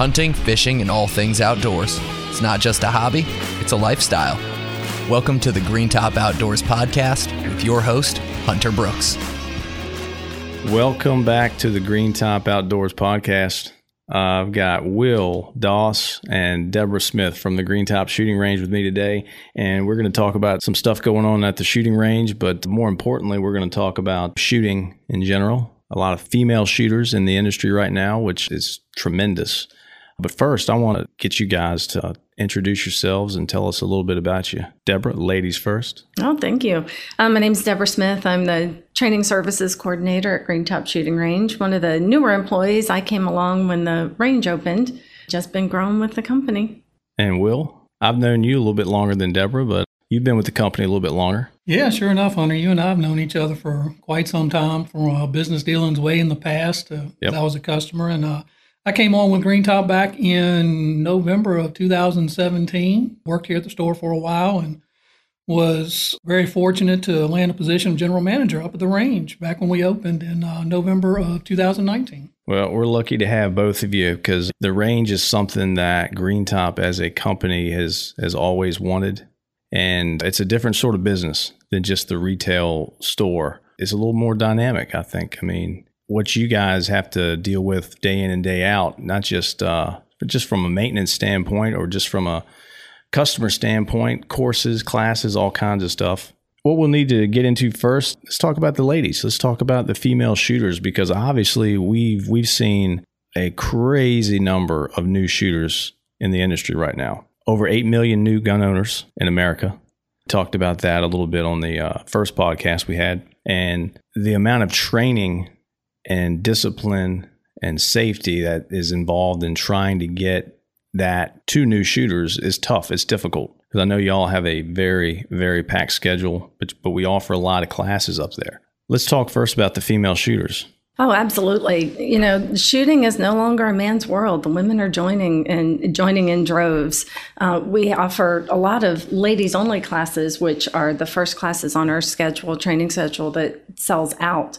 hunting, fishing, and all things outdoors. It's not just a hobby, it's a lifestyle. Welcome to the Green Top Outdoors podcast with your host, Hunter Brooks. Welcome back to the Green Top Outdoors podcast. I've got Will Doss and Deborah Smith from the Green Top Shooting Range with me today, and we're going to talk about some stuff going on at the shooting range, but more importantly, we're going to talk about shooting in general. A lot of female shooters in the industry right now, which is tremendous. But first, I want to get you guys to introduce yourselves and tell us a little bit about you. Deborah, ladies first. Oh, thank you. Um, my name is Deborah Smith. I'm the training services coordinator at Green Top Shooting Range. One of the newer employees. I came along when the range opened. Just been growing with the company. And Will, I've known you a little bit longer than Deborah, but you've been with the company a little bit longer. Yeah, sure enough, Hunter. You and I have known each other for quite some time from uh, business dealings way in the past. Uh, Yep. I was a customer, and uh, I came on with Green Top back in November of 2017. Worked here at the store for a while and was very fortunate to land a position of general manager up at the range back when we opened in uh, November of 2019. Well, we're lucky to have both of you because the range is something that Green Top as a company has has always wanted, and it's a different sort of business than just the retail store. It's a little more dynamic, I think. I mean, what you guys have to deal with day in and day out, not just uh, just from a maintenance standpoint or just from a customer standpoint, courses, classes, all kinds of stuff. What we'll need to get into first, let's talk about the ladies. Let's talk about the female shooters because obviously we've we've seen a crazy number of new shooters in the industry right now. Over 8 million new gun owners in America. Talked about that a little bit on the uh, first podcast we had and the amount of training and discipline and safety that is involved in trying to get that to new shooters is tough. It's difficult because I know y'all have a very, very packed schedule, but, but we offer a lot of classes up there. Let's talk first about the female shooters. Oh, absolutely. You know, shooting is no longer a man's world. The women are joining and joining in droves. Uh, we offer a lot of ladies only classes, which are the first classes on our schedule, training schedule that sells out.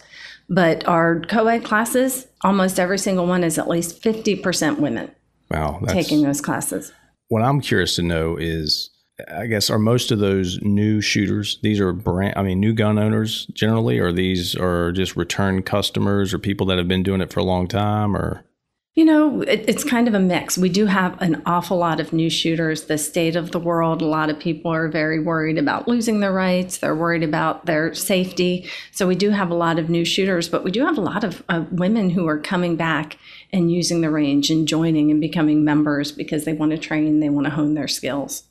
But our co ed classes, almost every single one is at least 50% women Wow. Taking those classes. what I'm curious to know is, I guess, are most of those new shooters, these are brand, I mean, new gun owners generally, or these are just return customers or people that have been doing it for a long time or? You know, it, it's kind of a mix. We do have an awful lot of new shooters. The state of the world, a lot of people are very worried about losing their rights. They're worried about their safety. So we do have a lot of new shooters, but we do have a lot of uh, women who are coming back and using the range and joining and becoming members because they want to train, they want to hone their skills.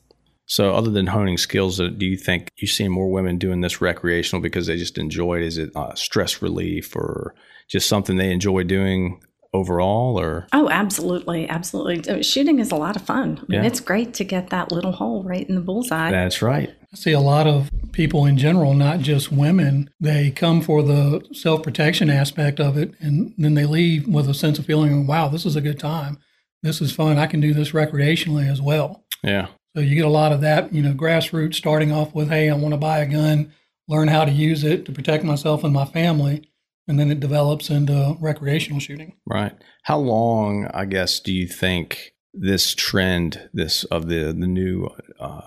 So, other than honing skills, uh, do you think you see more women doing this recreational because they just enjoy it? Is it uh, stress relief or just something they enjoy doing overall? Or Oh, absolutely. Absolutely. Shooting is a lot of fun. I mean, Yeah. it's great to get that little hole right in the bullseye. that's right. I see a lot of people in general, not just women, they come for the self protection aspect of it, and then they leave with a sense of feeling, wow, this is a good time. This is fun. I can do this recreationally as well. Yeah. So you get a lot of that, you know, grassroots starting off with, hey, I want to buy a gun, learn how to use it to protect myself and my family. And then it develops into recreational shooting. Right. How long, I guess, do you think this trend, this of the the new, uh,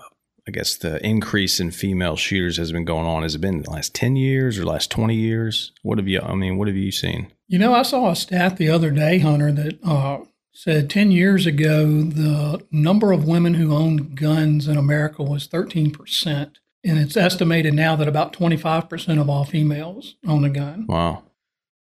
I guess, the increase in female shooters has been going on? Has it been the last ten years or last twenty years? What have you? I mean, what have you seen? You know, I saw a stat the other day, Hunter, that uh, said 10 years ago, the number of women who owned guns in America was 13%. And it's estimated now that about 25% of all females own a gun. Wow.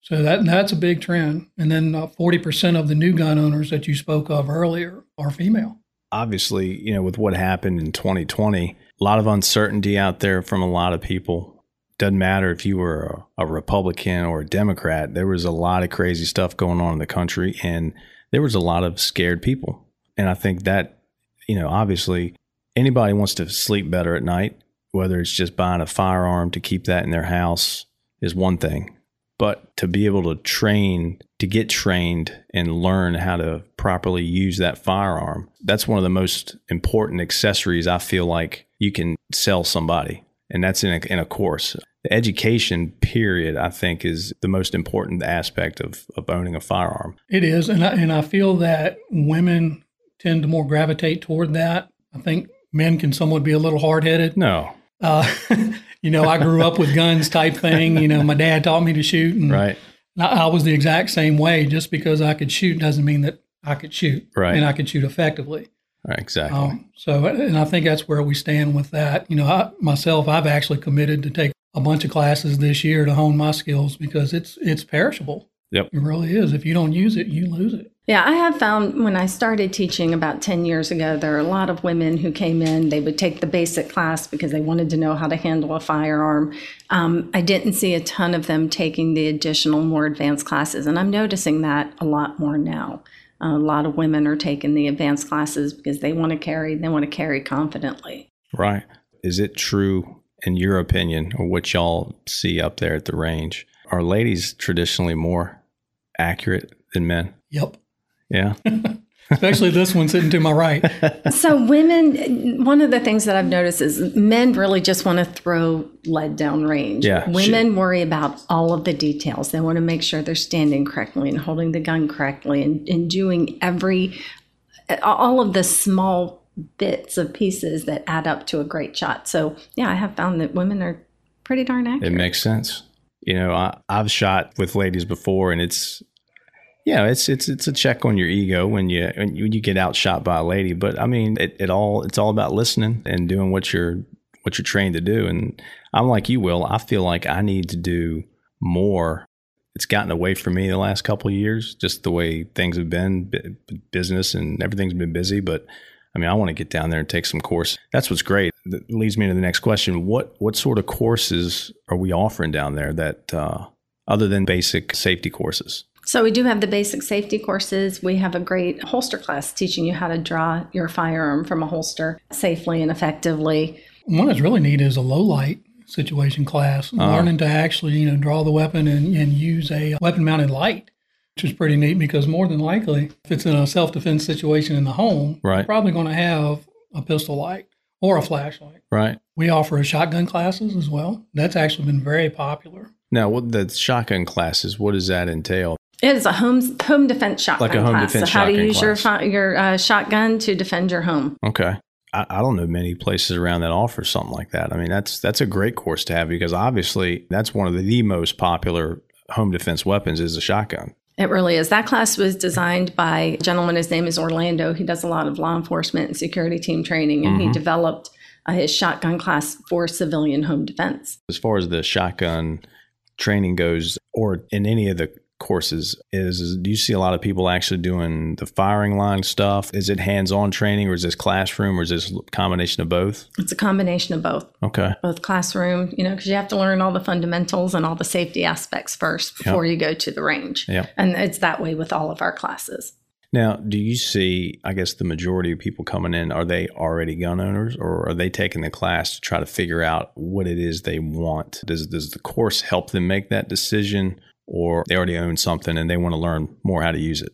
So that that's a big trend. And then uh, 40% of the new gun owners that you spoke of earlier are female. obviously, you know, with what happened in 2020, a lot of uncertainty out there from a lot of people. Doesn't matter if you were a, a Republican or a Democrat, there was a lot of crazy stuff going on in the country, and there was a lot of scared people. And I think that, you know, obviously, anybody wants to sleep better at night, whether it's just buying a firearm to keep that in their house is one thing. But to be able to train, to get trained and learn how to properly use that firearm, that's one of the most important accessories I feel like you can sell somebody. And that's in a, in a course. the education period, I think, is the most important aspect of, of owning a firearm. It is, and I, and I feel that women tend to more gravitate toward that. I think men can somewhat be a little hard headed. No, Uh, you know, I grew up with guns type thing. You know, my dad taught me to shoot, and right, I, I was the exact same way. Just because I could shoot doesn't mean that I could shoot, Right. And I could shoot effectively. right, exactly. Um, so, and I think that's where we stand with that. You know, I, myself, I've actually committed to take a bunch of classes this year to hone my skills because it's it's perishable. Yep. It really is. If you don't use it, you lose it. Yeah, I have found when I started teaching about 10 years ago, there are a lot of women who came in. They would take the basic class because they wanted to know how to handle a firearm. Um, I didn't see a ton of them taking the additional, more advanced classes, and I'm noticing that a lot more now. a lot of women are taking the advanced classes because they want to carry, they want to carry confidently. Right. Is it true, in your opinion, or what y'all see up there at the range? Are ladies traditionally more accurate than men? Yep. Yeah. Especially this one sitting to my right. So, women, one of the things that I've noticed is men really just want to throw lead down range. Yeah, Women worry about all of the details. They want to make sure they're standing correctly and holding the gun correctly and, and doing every, all of the small bits of pieces that add up to a great shot. So, yeah, I have found that women are pretty darn accurate. It makes sense. You know, I, I've shot with ladies before, and it's yeah, it's it's it's a check on your ego when you when you, get outshot by a lady. But I mean, it, it all it's all about listening and doing what you're what you're trained to do. And I'm like you, Will. I feel like I need to do more. It's gotten away from me the last couple of years, just the way things have been, business and everything's been busy. But I mean, I want to get down there and take some course. That's what's great. That leads me to the next question. What what sort of courses are we offering down there that uh, other than basic safety courses? So, we do have the basic safety courses. We have a great holster class teaching you how to draw your firearm from a holster safely and effectively. One that's really neat is a low light situation class, ah. learning to actually you know draw the weapon and, and use a weapon mounted light, which is pretty neat because more than likely, if it's in a self defense situation in the home, Right. you're probably going to have a pistol light or a flashlight. Right. We offer a shotgun classes as well. That's actually been very popular. Now, what the shotgun classes? What does that entail? It is a home home defense shotgun Like a home class. defense so how to use your class. fi- your uh, shotgun to defend your home. Okay. I, I don't know many places around that offer something like that. I mean, that's that's a great course to have because obviously that's one of the, the most popular home defense weapons is a shotgun. It really is. That class was designed by a gentleman. His name is Orlando. He does a lot of law enforcement and security team training, and he developed uh, his shotgun class for civilian home defense. As far as the shotgun training goes, or in any of the courses, is, is do you see a lot of people actually doing the firing line stuff? Is it hands-on training, or is this classroom, or is this a combination of both? It's a combination of both. Okay. both classroom, you know, because you have to learn all the fundamentals and all the safety aspects first before you go to the range. Yep. And it's that way with all of our classes. Now, do you see, I guess the majority of people coming in, are they already gun owners or are they taking the class to try to figure out what it is they want? Does, does the course help them make that decision or they already own something and they want to learn more how to use it?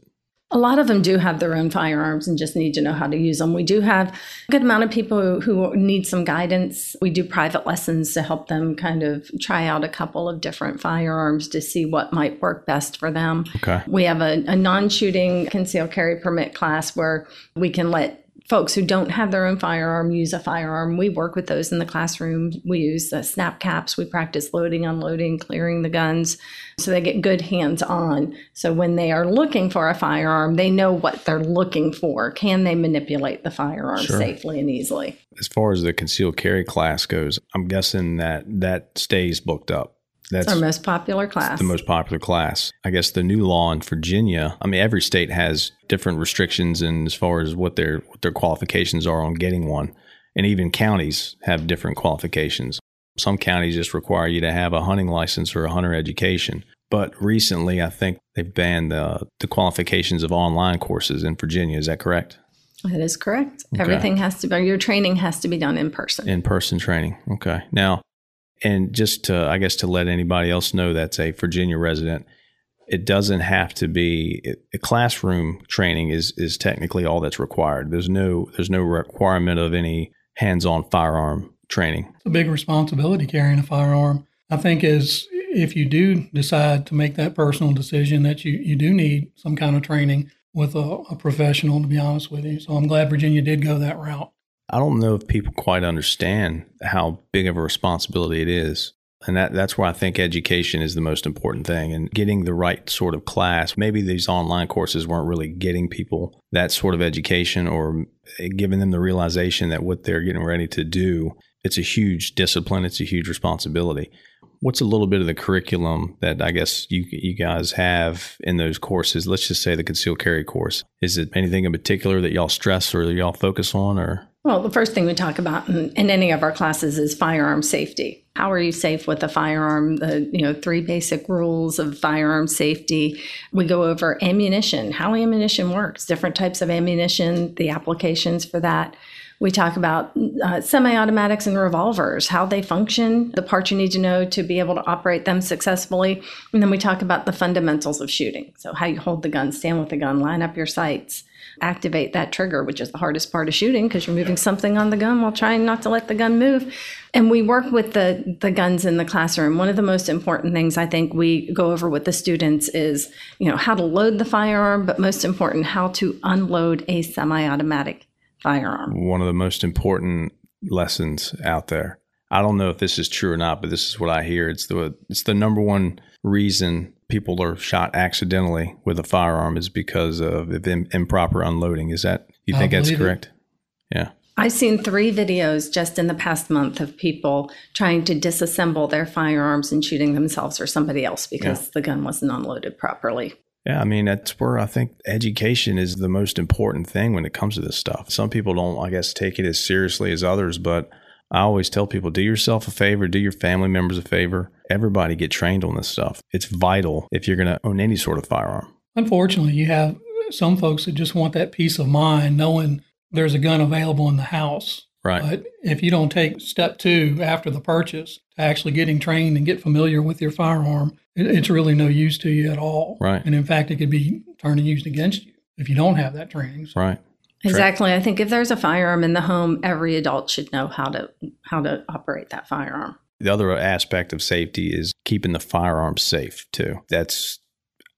A lot of them do have their own firearms and just need to know how to use them. We do have a good amount of people who need some guidance. We do private lessons to help them kind of try out a couple of different firearms to see what might work best for them. Okay. We have a, a non shooting concealed carry permit class where we can let folks who don't have their own firearm use a firearm. We work with those in the classroom. We use the snap caps. We practice loading, unloading, clearing the guns so they get good hands on. So when they are looking for a firearm, they know what they're looking for. Can they manipulate the firearm Sure. safely and easily? As far as the concealed carry class goes, I'm guessing that that stays booked up. That's It's our most popular class. the most popular class. I guess the new law in Virginia. I mean, every state has different restrictions and as far as what their what their qualifications are on getting one, and even counties have different qualifications. Some counties just require you to have a hunting license or a hunter education. But recently, I think they've banned the the qualifications of online courses in Virginia. Is that correct? that is correct. Everything has to be, your training has to be done in person. In person training. Okay. Now, and just to, I guess, to let anybody else know that's a Virginia resident, it doesn't have to be a classroom training is is technically all that's required. There's no there's no requirement of any hands-on firearm training. It's a big responsibility carrying a firearm. I think is if you do decide to make that personal decision that you, you do need some kind of training with a, a professional, to be honest with you. So I'm glad Virginia did go that route. I don't know if people quite understand how big of a responsibility it is. And that, that's where I think education is the most important thing and getting the right sort of class. Maybe these online courses weren't really getting people that sort of education or giving them the realization that what they're getting ready to do, it's a huge discipline, it's a huge responsibility. What's a little bit of the curriculum that I guess you you guys have in those courses? Let's just say the concealed carry course. Is it anything in particular that y'all stress or y'all focus on or well, the first thing we talk about in, in, any of our classes is firearm safety. How are you safe with a firearm? The you know three basic rules of firearm safety. We go over ammunition, how ammunition works, different types of ammunition, the applications for that. We talk about uh, semi automatics and revolvers, how they function, the parts you need to know to be able to operate them successfully. And then we talk about the fundamentals of shooting. So, how you hold the gun, stand with the gun, line up your sights, activate that trigger, which is the hardest part of shooting because you're moving something on the gun while trying not to let the gun move. And we work with the, the guns in the classroom. One of the most important things I think we go over with the students is, you know, how to load the firearm, but most important, how to unload a semi automatic firearm. One of the most important lessons out there. I don't know if this is true or not, but this is what I hear. It's the it's the number one reason people are shot accidentally with a firearm is because of improper unloading. Is that you think that's correct? It. Yeah. I've seen three videos just in the past month of people trying to disassemble their firearms and shooting themselves or somebody else because yeah. the gun wasn't unloaded properly. Yeah, I mean, that's where I think education is the most important thing when it comes to this stuff. Some people don't, I guess, take it as seriously as others, but I always tell people do yourself a favor, do your family members a favor. Everybody get trained on this stuff. It's vital if you're going to own any sort of firearm. Unfortunately, you have some folks that just want that peace of mind knowing there's a gun available in the house. Right. But if you don't take step two after the purchase to actually getting trained and get familiar with your firearm, it's really no use to you at all. Right. And in fact, it could be turned and used against you if you don't have that training. So. Right. Exactly. I think if there's a firearm in the home, every adult should know how to how to operate that firearm. The other aspect of safety is keeping the firearm safe too. That's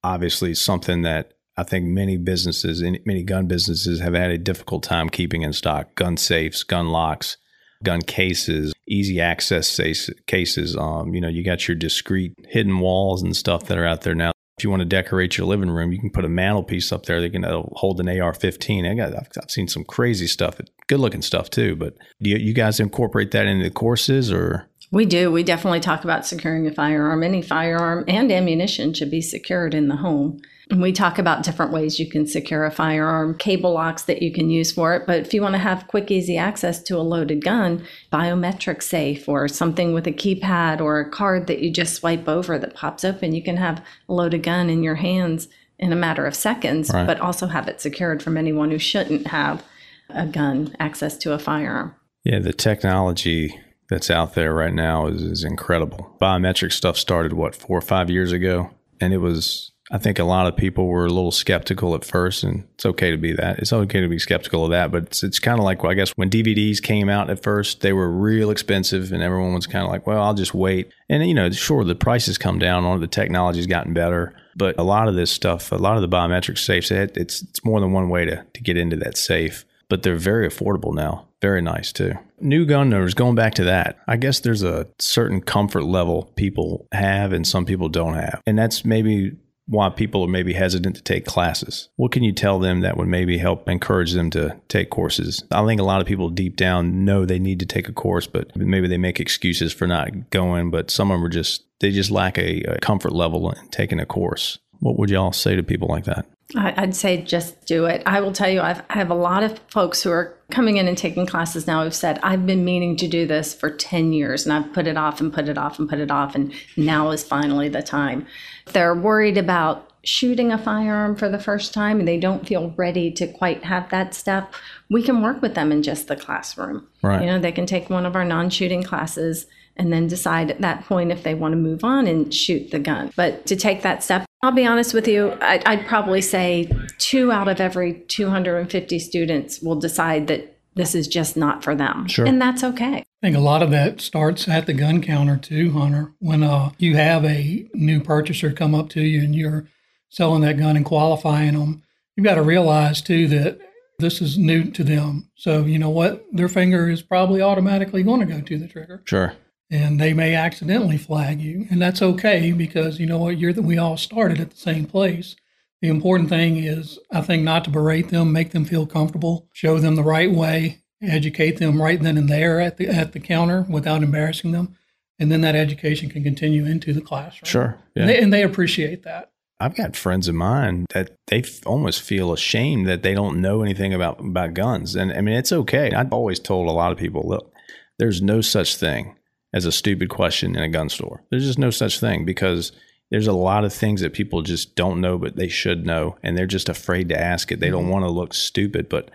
obviously something that I think many businesses, many gun businesses have had a difficult time keeping in stock. Gun safes, gun locks, gun cases, easy access cases. Um, you know, you got your discreet hidden walls and stuff that are out there now. If you want to decorate your living room, you can put a mantelpiece up there that can uh, hold an AR-15. I got, I've, I've seen some crazy stuff, good looking stuff too. But do you, you guys incorporate that into the courses or? We do. We definitely talk about securing a firearm. Any firearm and ammunition should be secured in the home. And we talk about different ways you can secure a firearm, cable locks that you can use for it. But if you want to have quick, easy access to a loaded gun, biometric safe or something with a keypad or a card that you just swipe over that pops open, you can have a loaded gun in your hands in a matter of seconds, right. but also have it secured from anyone who shouldn't have a gun access to a firearm. Yeah, the technology that's out there right now is, is incredible. Biometric stuff started, what, four or five years ago? And it was I think a lot of people were a little skeptical at first, and it's okay to be that. It's okay to be skeptical of that, but it's, it's kind of like, well, I guess when DVDs came out at first, they were real expensive, and everyone was kind of like, well, I'll just wait. And, you know, sure, the prices come down on the technology's gotten better, but a lot of this stuff, a lot of the biometric safes, it, it's, it's more than one way to, to get into that safe, but they're very affordable now. Very nice, too. New gun owners, going back to that, I guess there's a certain comfort level people have and some people don't have. And that's maybe why people are maybe hesitant to take classes. What can you tell them that would maybe help encourage them to take courses? I think a lot of people deep down know they need to take a course, but maybe they make excuses for not going, but some of them are just, they just lack a, a comfort level in taking a course. What would y'all say to people like that? I'd say just do it. I will tell you, I've, I have a lot of folks who are coming in and taking classes now who've said, I've been meaning to do this for 10 years and I've put it off and put it off and put it off, and now is finally the time. They're worried about shooting a firearm for the first time and they don't feel ready to quite have that step. We can work with them in just the classroom. Right. You know, they can take one of our non shooting classes and then decide at that point if they want to move on and shoot the gun. But to take that step, I'll be honest with you, I'd, I'd probably say two out of every 250 students will decide that this is just not for them. Sure. And that's okay. I think a lot of that starts at the gun counter too, Hunter. When uh, you have a new purchaser come up to you and you're selling that gun and qualifying them, you've got to realize too that this is new to them. So you know what, their finger is probably automatically going to go to the trigger. Sure. And they may accidentally flag you, and that's okay because you know what, you're we all started at the same place. The important thing is, I think, not to berate them, make them feel comfortable, show them the right way, educate them right then and there at the at the counter without embarrassing them, and then that education can continue into the classroom. Sure. Yeah. And, they, and they appreciate that. I've got friends of mine that they f- almost feel ashamed that they don't know anything about about guns, and I mean it's okay. I've always told a lot of people, look, there's no such thing as a stupid question in a gun store. There's just no such thing because there's a lot of things that people just don't know, but they should know, and they're just afraid to ask it. They don't want to look stupid, but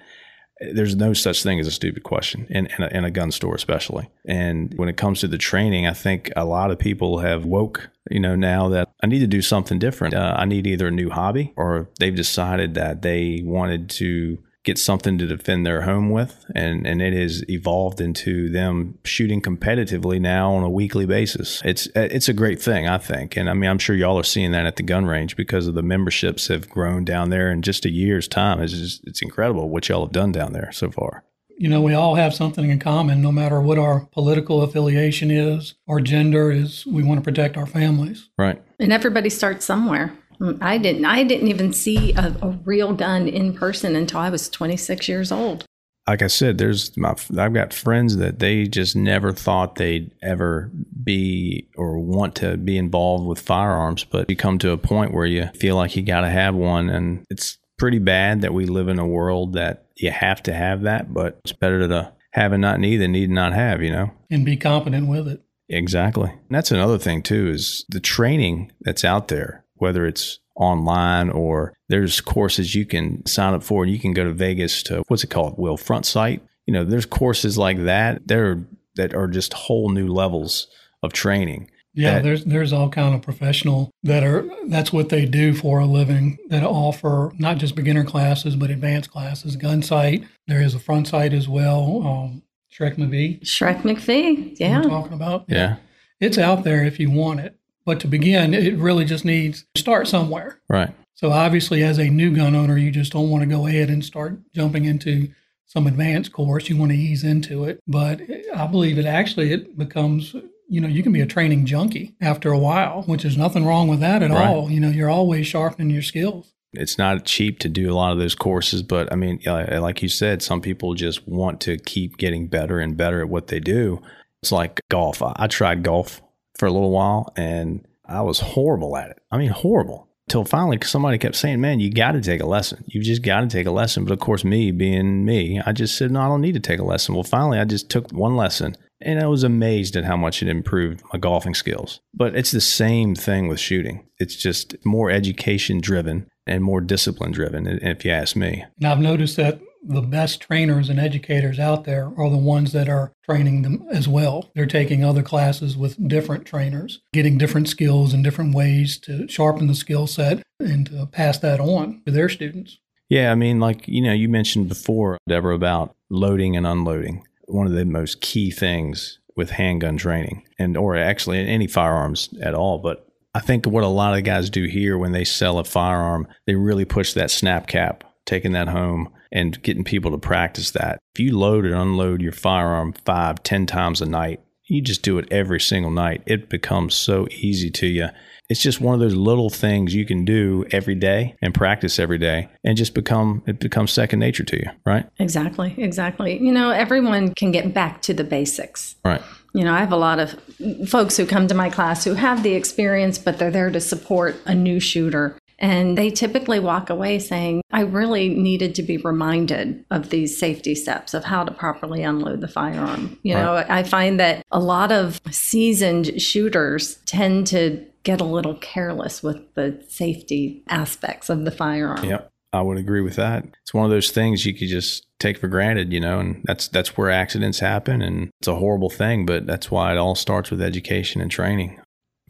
there's no such thing as a stupid question in, in a, in, a, gun store, especially. And when it comes to the training, I think a lot of people have woke, you know, now that I need to do something different. Uh, I need either a new hobby or they've decided that they wanted to get something to defend their home with and and it has evolved into them shooting competitively now on a weekly basis. It's it's a great thing i think and i mean i'm sure y'all are seeing that at the gun range because of the memberships have grown down there in just a year's time. It's just, it's incredible what y'all have done down there so far. You know we all have something in common no matter what our political affiliation is our gender is we want to protect our families. Right. And everybody starts somewhere I didn't. I didn't even see a, a, real gun in person until I was 26 years old. Like I said, there's my. I've got friends that they just never thought they'd ever be or want to be involved with firearms, but you come to a point where you feel like you got to have one, and it's pretty bad that we live in a world that you have to have that. But it's better to have and not need than need and not have, you know, and be competent with it. Exactly. And that's another thing too is the training that's out there whether it's online or there's courses you can sign up for and you can go to Vegas to what's it called? Will Front Sight. You know, there's courses like that. There that are just whole new levels of training. Yeah, that, there's there's all kind of professional that are that's what they do for a living that offer not just beginner classes but advanced classes. Gunsite, there is a front sight as well. Um, Shrek McPhee. Shrek McPhee, yeah. talking about. Yeah. It's out there if you want it. But to begin, it really just needs to start somewhere. Right. So obviously, as a new gun owner, you just don't want to go ahead and start jumping into some advanced course. You want to ease into it. But I believe it actually it becomes you know you can be a training junkie after a while, which is nothing wrong with that at right. all. You know, you're always sharpening your skills. It's not cheap to do a lot of those courses, but I mean, like you said, some people just want to keep getting better and better at what they do. It's like golf. I tried golf for a little while and I was horrible at it. I mean, horrible. Till finally somebody kept saying, Man, you got to take a lesson. You just got to take a lesson. But of course, me being me, I just said, No, I don't need to take a lesson. Well, finally, I just took one lesson and I was amazed at how much it improved my golfing skills. But it's the same thing with shooting. It's just more education driven and more discipline driven, if you ask me. And I've noticed that the best trainers and educators out there are the ones that are training them as well. They're taking other classes with different trainers, getting different skills and different ways to sharpen the skill set and to pass that on to their students. Yeah, I mean, like, you know, you mentioned before, Deborah, about loading and unloading. One of the most key things with handgun training and or actually any firearms at all, but I think what a lot of guys do here when they sell a firearm, they really push that snap cap, taking that home and getting people to practice that. If you load and unload your firearm five, ten times a night, you just do it every single night. It becomes so easy to you. It's just one of those little things you can do every day and practice every day and just become it becomes second nature to you, right? Exactly. Exactly. You know, everyone can get back to the basics. Right. You know, I have a lot of folks who come to my class who have the experience, but they're there to support a new shooter. And they typically walk away saying, I really needed to be reminded of these safety steps of how to properly unload the firearm. You right. know, I find that a lot of seasoned shooters tend to get a little careless with the safety aspects of the firearm. Yep. I would agree with that. It's one of those things you could just take for granted, you know, and that's that's where accidents happen and it's a horrible thing, but that's why it all starts with education and training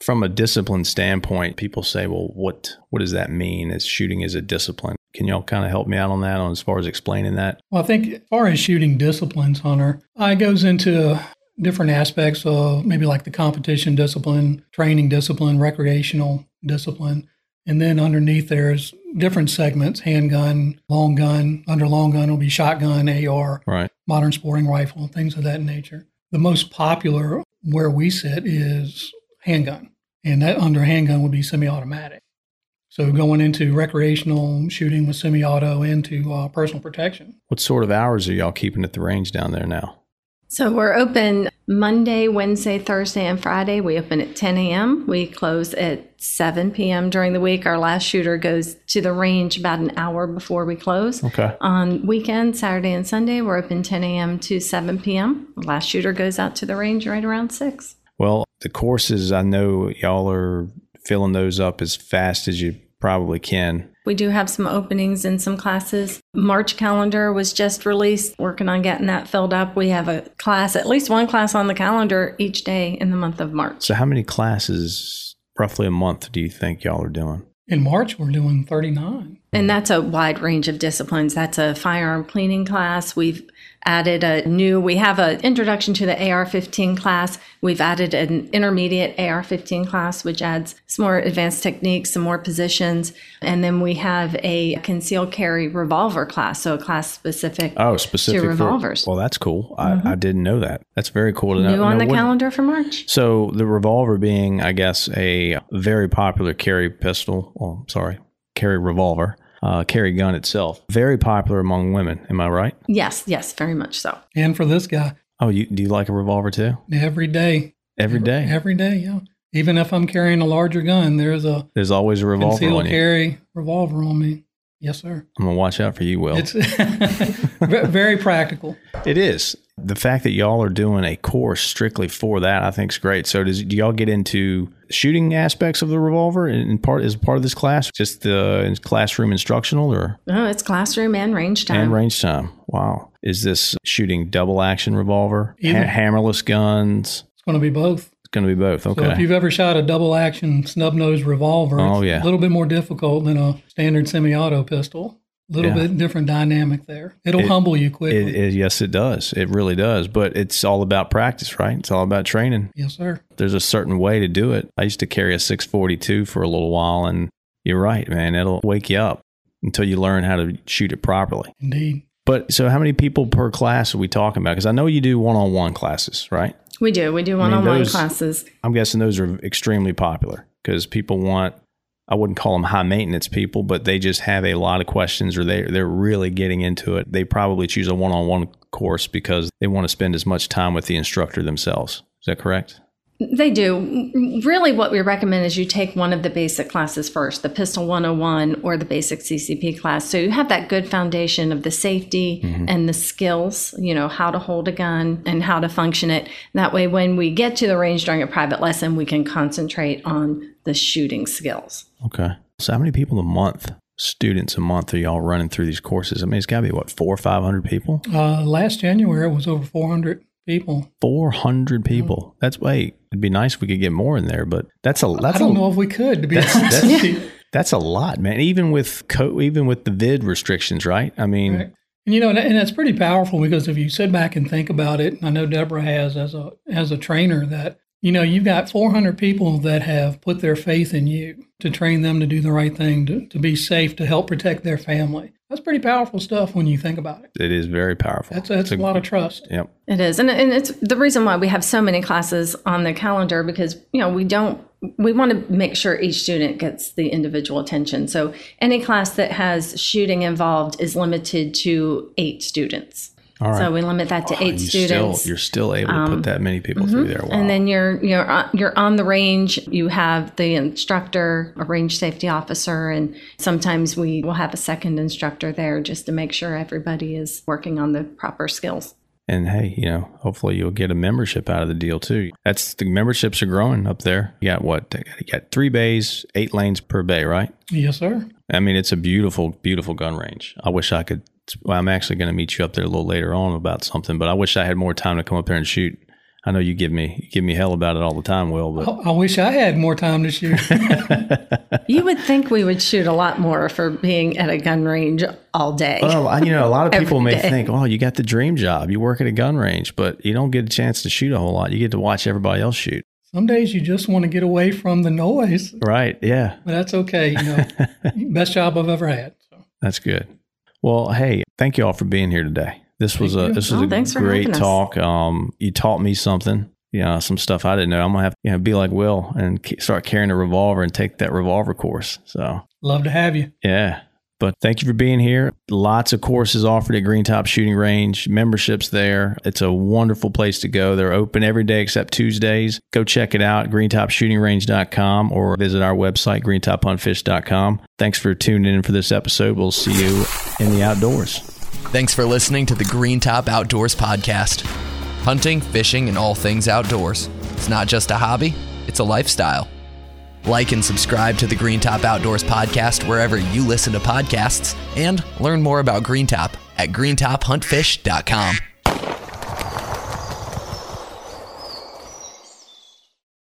from a discipline standpoint, people say, well, what what does that mean as shooting as a discipline? Can y'all kind of help me out on that on as far as explaining that? Well, I think as far as shooting disciplines, Hunter, it goes into different aspects of maybe like the competition discipline, training discipline, recreational discipline. And then underneath there's different segments handgun, long gun. Under long gun will be shotgun, AR, Right. modern sporting rifle, things of that nature. The most popular where we sit is handgun, and that under handgun would be semi automatic. So going into recreational shooting with semi auto into uh, personal protection. What sort of hours are y'all keeping at the range down there now? So we're open Monday, Wednesday, Thursday, and Friday. We open at 10 a.m. We close at 7 p.m. during the week. Our last shooter goes to the range about an hour before we close. Okay. On weekends, Saturday and Sunday, we're open 10 a.m. to 7 p.m. The last shooter goes out to the range right around 6. Well, the courses, I know y'all are filling those up as fast as you probably can. We do have some openings in some classes. March calendar was just released, working on getting that filled up. We have a class, at least one class on the calendar each day in the month of March. So, how many classes, roughly a month, do you think y'all are doing? In March, we're doing 39. And that's a wide range of disciplines. That's a firearm cleaning class. We've added a new, we have an introduction to the AR 15 class. We've added an intermediate AR 15 class, which adds some more advanced techniques, some more positions. And then we have a concealed carry revolver class, so a class specific Oh, specific for- revolvers. well, that's cool. I, mm-hmm. I didn't know that. That's very cool to know. new on Now, the what- calendar for March. So, the revolver being, I guess, a very popular carry pistol. Oh, sorry, carry revolver, uh, carry gun itself. Very popular among women. Am I right? Yes, yes, very much so. And for this guy, Oh, you do you like a revolver too? every day. Every day. Every day, yeah. Even if I'm carrying a larger gun, there's a There's always a revolver concealed on you. carry revolver on me. Yes, sir. I'm gonna watch out for you, Will. It's very practical. It is. The fact that y'all are doing a course strictly for that, I think is great. So does do y'all get into shooting aspects of the revolver in in part as part of this class? Just the classroom instructional or Oh, it's classroom and range time. and range time? Wow. Is this shooting double action revolver? Ha- hammerless guns? It's going to be both. It's gonna be both. So if you've ever shot a double action snub nose revolver, Oh, it's yeah. a little bit more difficult than a standard semi auto pistol. A little Yeah. bit different dynamic there. It'll It- humble you quickly. It, it, yes, it does. It really does. But it's all about practice, right? It's all about training. yes, sir. there's a certain way to do it. I used to carry a 642 for a little while, and you're right, man. It'll wake you up until you learn how to shoot it properly. Indeed. But so, how many people per class are we talking about? Because I know you do one on one classes, right? We do. We do one on one classes. I'm guessing those are extremely popular because people want. I wouldn't call them high maintenance people, but they just have a lot of questions, or they they're really getting into it. They probably choose a one on one course because they want to spend as much time with the instructor themselves. Is that correct? They do. Really, what we recommend is you take one of the basic classes first, the Pistol 101 or the basic CCP class. So you have that good foundation of the safety mm-hmm. and the skills, you know, how to hold a gun and how to function it. That way, when we get to the range during a private lesson, we can concentrate on the shooting skills. Okay. So how many people a month, students a month, are y'all running through these courses? I mean, it's got to be what four or five hundred people. Uh, last January, it was over 400 people. Four hundred people. That's wait. It'd be nice if we could get more in there, but that's a that's I don't a, know if we could, to be That's- honest that's- with you. that's a lot, man. Even with co- even with the vid restrictions, right? I mean, Right. And you know, and, that's pretty powerful because if you sit back and think about it, I know Deborah has as a as a trainer that you know you've got 400 people that have put their faith in you to train them to do the right thing, to, to be safe, to help protect their family. That's pretty powerful stuff when you think about it. it is very powerful. That's that's a lot of trust. Yep. It is. And, and it's the reason why we have so many classes on the calendar because, you know, we don't, we want to make sure each student gets the individual attention. So any class that has shooting involved is limited to eight students. All right. So we limit that to ah, eight you students. Still, you're still able to put um, that many people through mm-hmm. there. Wow. And then you're you're on- you're on the range. You have the instructor, a range safety officer, and sometimes we will have a second instructor there just to make sure everybody is working on the proper skills. And hey, you know, hopefully you'll get a membership out of the deal too. That's the memberships are growing up there. You got what? You got three bays, eight lanes per bay, right? Yes, sir. I mean, it's a beautiful, beautiful gun range. I wish I could. Well, I'm actually going to meet you up there a little later on about something, but I wish I had more time to come up there and shoot. I know you give me you give me hell about it all the time, Will. But I wish I had more time to shoot. you would think we would shoot a lot more for being at a gun range all day. Well, you know, a lot of people may day. think, "Oh, you got the dream job. You work at a gun range, but you don't get a chance to shoot a whole lot. You get to watch everybody else shoot." Some days you just want to get away from the noise. Right. Yeah. But that's okay. You know, best job I've ever had. So. That's good. Well, hey, thank you all for being here today. This was a this was oh, a great talk. Um, you taught me something. You know, some stuff I didn't know. I'm gonna have to you know, be like Will and start carrying a revolver and take that revolver course. So love to have you. Yeah. But thank you for being here. Lots of courses offered at Green Top Shooting Range, memberships there. It's a wonderful place to go. They're open every day except Tuesdays. Go check it out, greentopshootingrange.com or visit our website, greentophuntfish.com. Thanks for tuning in for this episode. We'll see you in the outdoors. Thanks for listening to the Green Top Outdoors Podcast. Hunting, fishing, and all things outdoors. It's not just a hobby, it's a lifestyle. Like and subscribe to the Green Top Outdoors Podcast wherever you listen to podcasts, and learn more about Green Top at greentophuntfish.com.